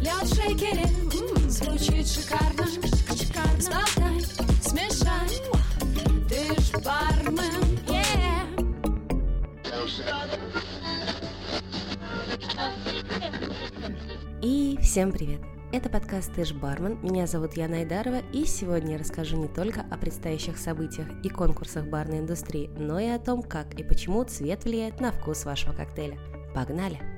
Лед в шейкере звучит шикарно, шикарно. Сболтай, смешай, ты ж бармен. И всем привет! Это подкаст «Ты ж бармен», меня зовут Яна Айдарова, и сегодня я расскажу не только о предстоящих событиях и конкурсах барной индустрии, но и о том, как и почему цвет влияет на вкус вашего коктейля. Погнали!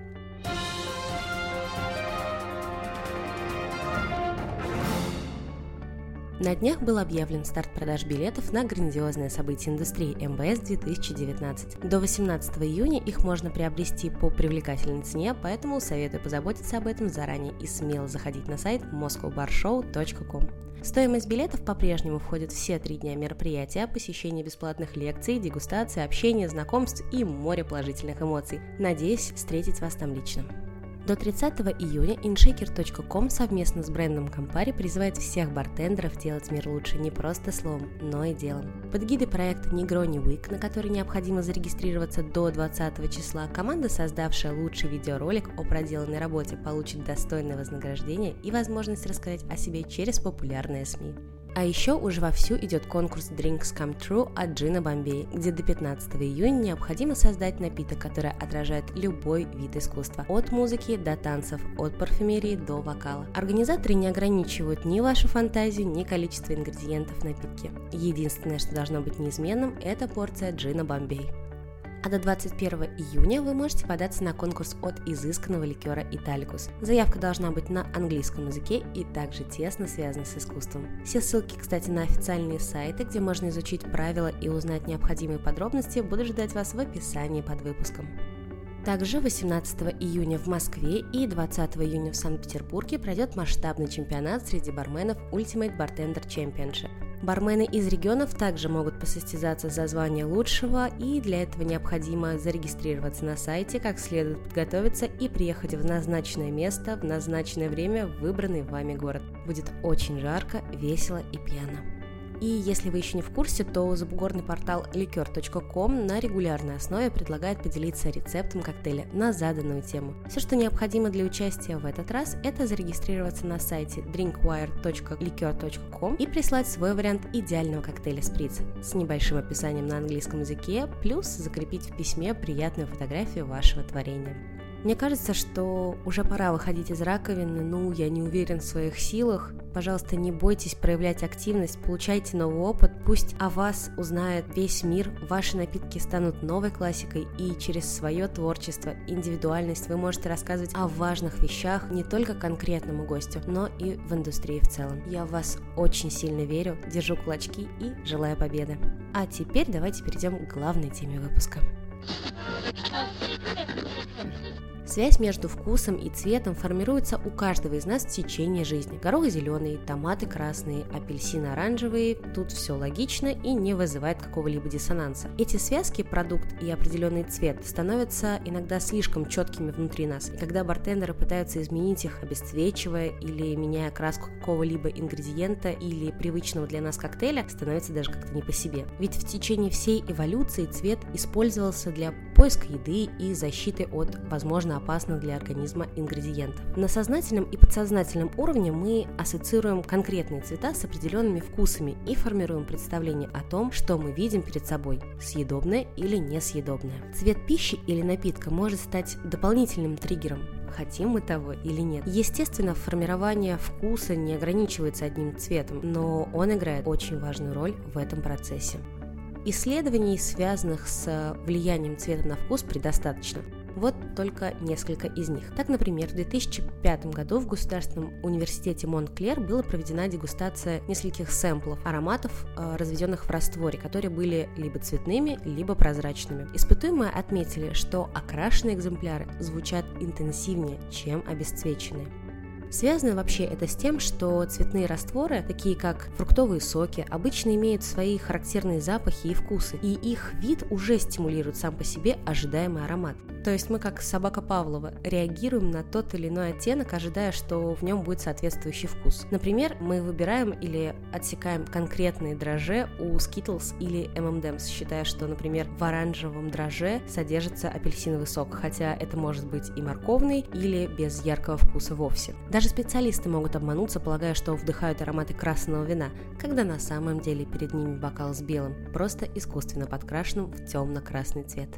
На днях был объявлен старт продаж билетов на грандиозное событие индустрии МВС 2019. До 18 июня их можно приобрести по привлекательной цене, поэтому советую позаботиться об этом заранее и смело заходить на сайт moscowbarshow.com. Стоимость билетов по-прежнему входят все три дня мероприятия, посещение бесплатных лекций, дегустации, общения, знакомств и море положительных эмоций. Надеюсь встретить вас там лично. До 30 июня inshaker.com совместно с брендом Campari призывает всех бартендеров делать мир лучше не просто словом, но и делом. Под гидой проекта Negroni Week, на который необходимо зарегистрироваться до 20 числа, команда, создавшая лучший видеоролик о проделанной работе, получит достойное вознаграждение и возможность рассказать о себе через популярные СМИ. А еще уже вовсю идет конкурс Drinks Come True от Джина Бомбей, где до 15 июня необходимо создать напиток, который отражает любой вид искусства, от музыки до танцев, от парфюмерии до вокала. Организаторы не ограничивают ни вашу фантазию, ни количество ингредиентов в напитке. Единственное, что должно быть неизменным, это порция Джина Бомбей. А до 21 июня вы можете податься на конкурс от изысканного ликера Италикус. Заявка должна быть на английском языке и также тесно связана с искусством. Все ссылки, кстати, на официальные сайты, где можно изучить правила и узнать необходимые подробности, будут ждать вас в описании под выпуском. Также 18 июня в Москве и 20 июня в Санкт-Петербурге пройдет масштабный чемпионат среди барменов Ultimate Bartender Championship. Бармены из регионов также могут посостязаться за звание лучшего, и для этого необходимо зарегистрироваться на сайте, как следует подготовиться и приехать в назначенное место в назначенное время в выбранный вами город. Будет очень жарко, весело и пьяно. И если вы еще не в курсе, то забугорный портал liquor.com на регулярной основе предлагает поделиться рецептом коктейля на заданную тему. Все, что необходимо для участия в этот раз, это зарегистрироваться на сайте drinkwire.liquor.com и прислать свой вариант идеального коктейля сприц с небольшим описанием на английском языке, плюс закрепить в письме приятную фотографию вашего творения. Мне кажется, что уже пора выходить из раковины, ну, я не уверен в своих силах. Пожалуйста, не бойтесь проявлять активность, получайте новый опыт, пусть о вас узнает весь мир, ваши напитки станут новой классикой, и через свое творчество, индивидуальность вы можете рассказывать о важных вещах не только конкретному гостю, но и в индустрии в целом. Я в вас очень сильно верю, держу кулачки и желаю победы. А теперь давайте перейдем к главной теме выпуска. Связь между вкусом и цветом формируется у каждого из нас в течение жизни. Горох зеленый, томаты красные, апельсины оранжевые. Тут все логично и не вызывает какого-либо диссонанса. Эти связки, продукт и определенный цвет, становятся иногда слишком четкими внутри нас. И когда бартендеры пытаются изменить их, обесцвечивая или меняя краску какого-либо ингредиента или привычного для нас коктейля, становится даже как-то не по себе. Ведь в течение всей эволюции цвет использовался для поиска еды и защиты от, возможно, опасных для организма ингредиентов. На сознательном и подсознательном уровне мы ассоциируем конкретные цвета с определенными вкусами и формируем представление о том, что мы видим перед собой – съедобное или несъедобное. Цвет пищи или напитка может стать дополнительным триггером, хотим мы того или нет. Естественно, формирование вкуса не ограничивается одним цветом, но он играет очень важную роль в этом процессе. Исследований, связанных с влиянием цвета на вкус, предостаточно. Вот только несколько из них. Так, например, в 2005 году в Государственном университете Монклер была проведена дегустация нескольких сэмплов ароматов, э, разведенных в растворе, которые были либо цветными, либо прозрачными. Испытуемые отметили, что окрашенные экземпляры звучат интенсивнее, чем обесцвеченные. Связано вообще это с тем, что цветные растворы, такие как фруктовые соки, обычно имеют свои характерные запахи и вкусы, и их вид уже стимулирует сам по себе ожидаемый аромат. То есть мы как собака Павлова реагируем на тот или иной оттенок, ожидая, что в нем будет соответствующий вкус. Например, мы выбираем или отсекаем конкретные дрожжи у Skittles или M&M's, считая, что, например, в оранжевом дрожже содержится апельсиновый сок, хотя это может быть и морковный, или без яркого вкуса вовсе. Даже специалисты могут обмануться, полагая, что вдыхают ароматы красного вина, когда на самом деле перед ними бокал с белым, просто искусственно подкрашенным в темно-красный цвет.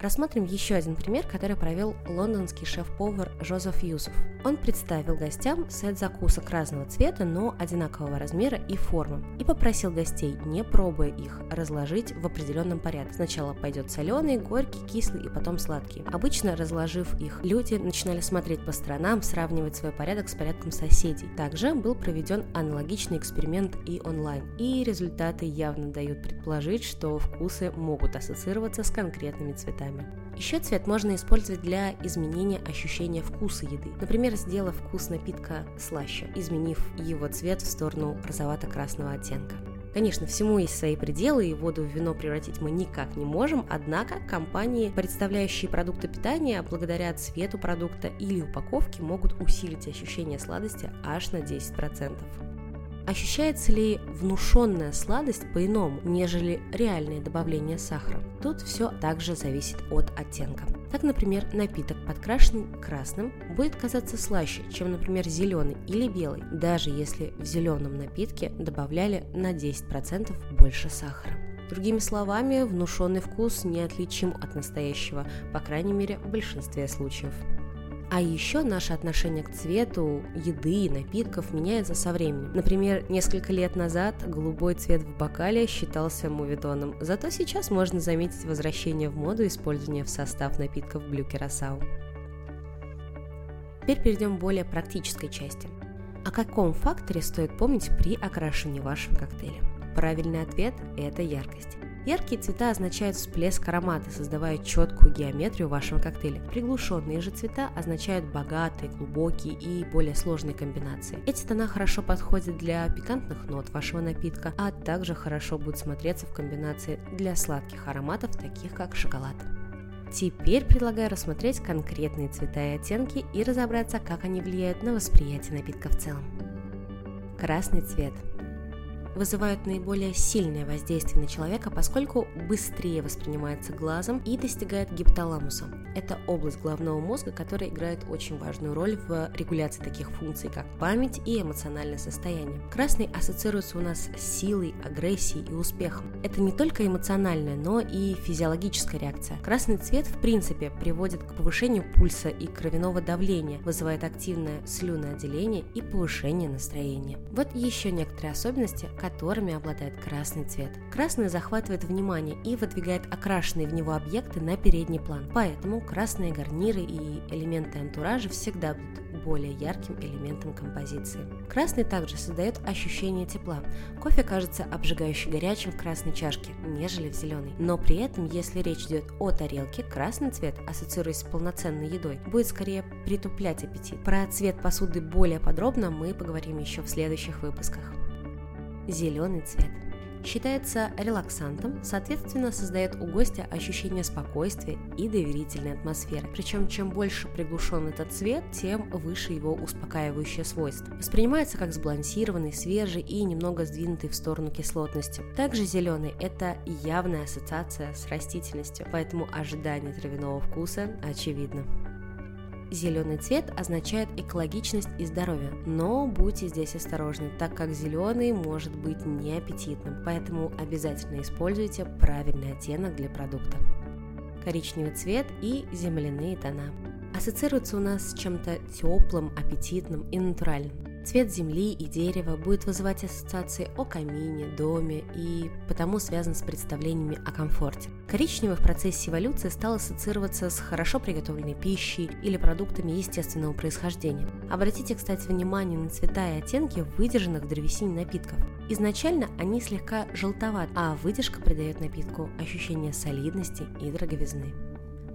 Рассмотрим еще один пример, который провел лондонский шеф-повар Жозеф Юсов. Он представил гостям сет закусок разного цвета, но одинакового размера и формы, и попросил гостей, не пробуя их, разложить в определенном порядке. Сначала пойдет соленый, горький, кислый и потом сладкий. Обычно, разложив их, люди начинали смотреть по сторонам, сравнивать свой порядок с порядком соседей. Также был проведен аналогичный эксперимент и онлайн, и результаты явно дают предположить, что вкусы могут ассоциироваться с конкретными цветами цветами. Еще цвет можно использовать для изменения ощущения вкуса еды. Например, сделав вкус напитка слаще, изменив его цвет в сторону розовато-красного оттенка. Конечно, всему есть свои пределы, и воду в вино превратить мы никак не можем, однако компании, представляющие продукты питания, благодаря цвету продукта или упаковке, могут усилить ощущение сладости аж на 10%. Ощущается ли внушенная сладость по-иному, нежели реальное добавление сахара? Тут все также зависит от оттенка. Так, например, напиток, подкрашенный красным, будет казаться слаще, чем, например, зеленый или белый, даже если в зеленом напитке добавляли на 10% больше сахара. Другими словами, внушенный вкус неотличим от настоящего, по крайней мере, в большинстве случаев. А еще наше отношение к цвету еды и напитков меняется со временем. Например, несколько лет назад голубой цвет в бокале считался мувитоном, зато сейчас можно заметить возвращение в моду использования в состав напитков блю керасау. Теперь перейдем к более практической части. О каком факторе стоит помнить при окрашивании вашего коктейля? Правильный ответ – это яркость. Яркие цвета означают всплеск аромата, создавая четкую геометрию вашего коктейля. Приглушенные же цвета означают богатые, глубокие и более сложные комбинации. Эти тона хорошо подходят для пикантных нот вашего напитка, а также хорошо будут смотреться в комбинации для сладких ароматов, таких как шоколад. Теперь предлагаю рассмотреть конкретные цвета и оттенки и разобраться, как они влияют на восприятие напитка в целом. Красный цвет – вызывают наиболее сильное воздействие на человека, поскольку быстрее воспринимается глазом и достигает гипоталамуса. Это область головного мозга, которая играет очень важную роль в регуляции таких функций, как память и эмоциональное состояние. Красный ассоциируется у нас с силой, агрессией и успехом. Это не только эмоциональная, но и физиологическая реакция. Красный цвет, в принципе, приводит к повышению пульса и кровяного давления, вызывает активное слюноотделение и повышение настроения. Вот еще некоторые особенности, которыми обладает красный цвет. Красный захватывает внимание и выдвигает окрашенные в него объекты на передний план. Поэтому красные гарниры и элементы антуража всегда будут более ярким элементом композиции. Красный также создает ощущение тепла. Кофе кажется обжигающе горячим в красной чашке, нежели в зеленой. Но при этом, если речь идет о тарелке, красный цвет, ассоциируясь с полноценной едой, будет скорее притуплять аппетит. Про цвет посуды более подробно мы поговорим еще в следующих выпусках зеленый цвет. Считается релаксантом, соответственно, создает у гостя ощущение спокойствия и доверительной атмосферы. Причем, чем больше приглушен этот цвет, тем выше его успокаивающее свойство. Воспринимается как сбалансированный, свежий и немного сдвинутый в сторону кислотности. Также зеленый – это явная ассоциация с растительностью, поэтому ожидание травяного вкуса очевидно. Зеленый цвет означает экологичность и здоровье, но будьте здесь осторожны, так как зеленый может быть неаппетитным, поэтому обязательно используйте правильный оттенок для продукта. Коричневый цвет и земляные тона ассоциируются у нас с чем-то теплым, аппетитным и натуральным. Цвет земли и дерева будет вызывать ассоциации о камине, доме и потому связан с представлениями о комфорте. Коричневый в процессе эволюции стал ассоциироваться с хорошо приготовленной пищей или продуктами естественного происхождения. Обратите, кстати, внимание на цвета и оттенки выдержанных в древесине напитков. Изначально они слегка желтоваты, а выдержка придает напитку ощущение солидности и дороговизны.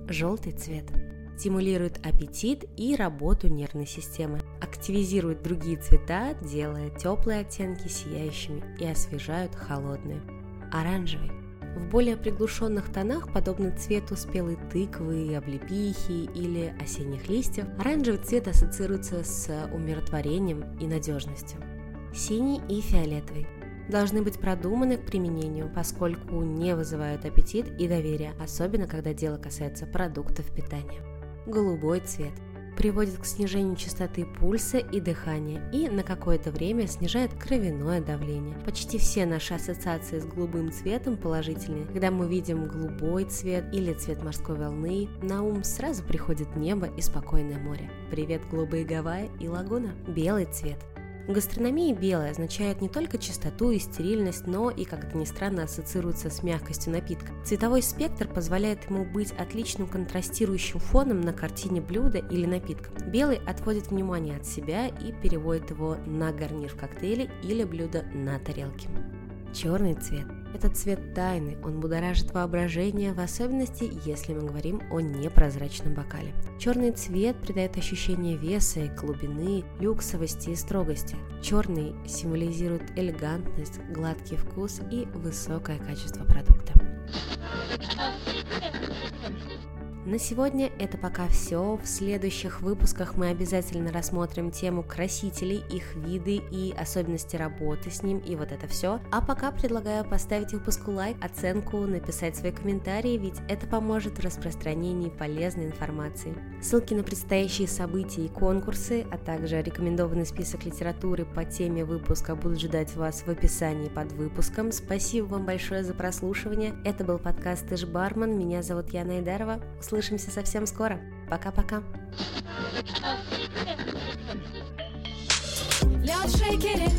Желтый цвет – стимулирует аппетит и работу нервной системы, активизирует другие цвета, делая теплые оттенки сияющими и освежают холодные. Оранжевый. В более приглушенных тонах, подобно цвету спелой тыквы, облепихи или осенних листьев, оранжевый цвет ассоциируется с умиротворением и надежностью. Синий и фиолетовый должны быть продуманы к применению, поскольку не вызывают аппетит и доверие, особенно когда дело касается продуктов питания. Голубой цвет приводит к снижению частоты пульса и дыхания и на какое-то время снижает кровяное давление. Почти все наши ассоциации с голубым цветом положительные. Когда мы видим голубой цвет или цвет морской волны, на ум сразу приходит небо и спокойное море. Привет, голубые Гавайи и лагуна. Белый цвет – в гастрономии белое означает не только чистоту и стерильность, но и, как это ни странно, ассоциируется с мягкостью напитка. Цветовой спектр позволяет ему быть отличным контрастирующим фоном на картине блюда или напитка. Белый отводит внимание от себя и переводит его на гарнир в коктейле или блюдо на тарелке. Черный цвет это цвет тайны, он будоражит воображение, в особенности, если мы говорим о непрозрачном бокале. Черный цвет придает ощущение веса и глубины, люксовости и строгости. Черный символизирует элегантность, гладкий вкус и высокое качество продукта. На сегодня это пока все. В следующих выпусках мы обязательно рассмотрим тему красителей, их виды и особенности работы с ним и вот это все. А пока предлагаю поставить выпуску лайк, оценку, написать свои комментарии, ведь это поможет в распространении полезной информации. Ссылки на предстоящие события и конкурсы, а также рекомендованный список литературы по теме выпуска будут ждать вас в описании под выпуском. Спасибо вам большое за прослушивание. Это был подкаст «Ты ж бармен». Меня зовут Яна Идарова услышимся совсем скоро. Пока-пока. Лед в шейкере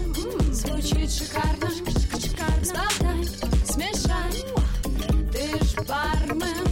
звучит шикарно, шикарно. Смешай, ты ж бармен.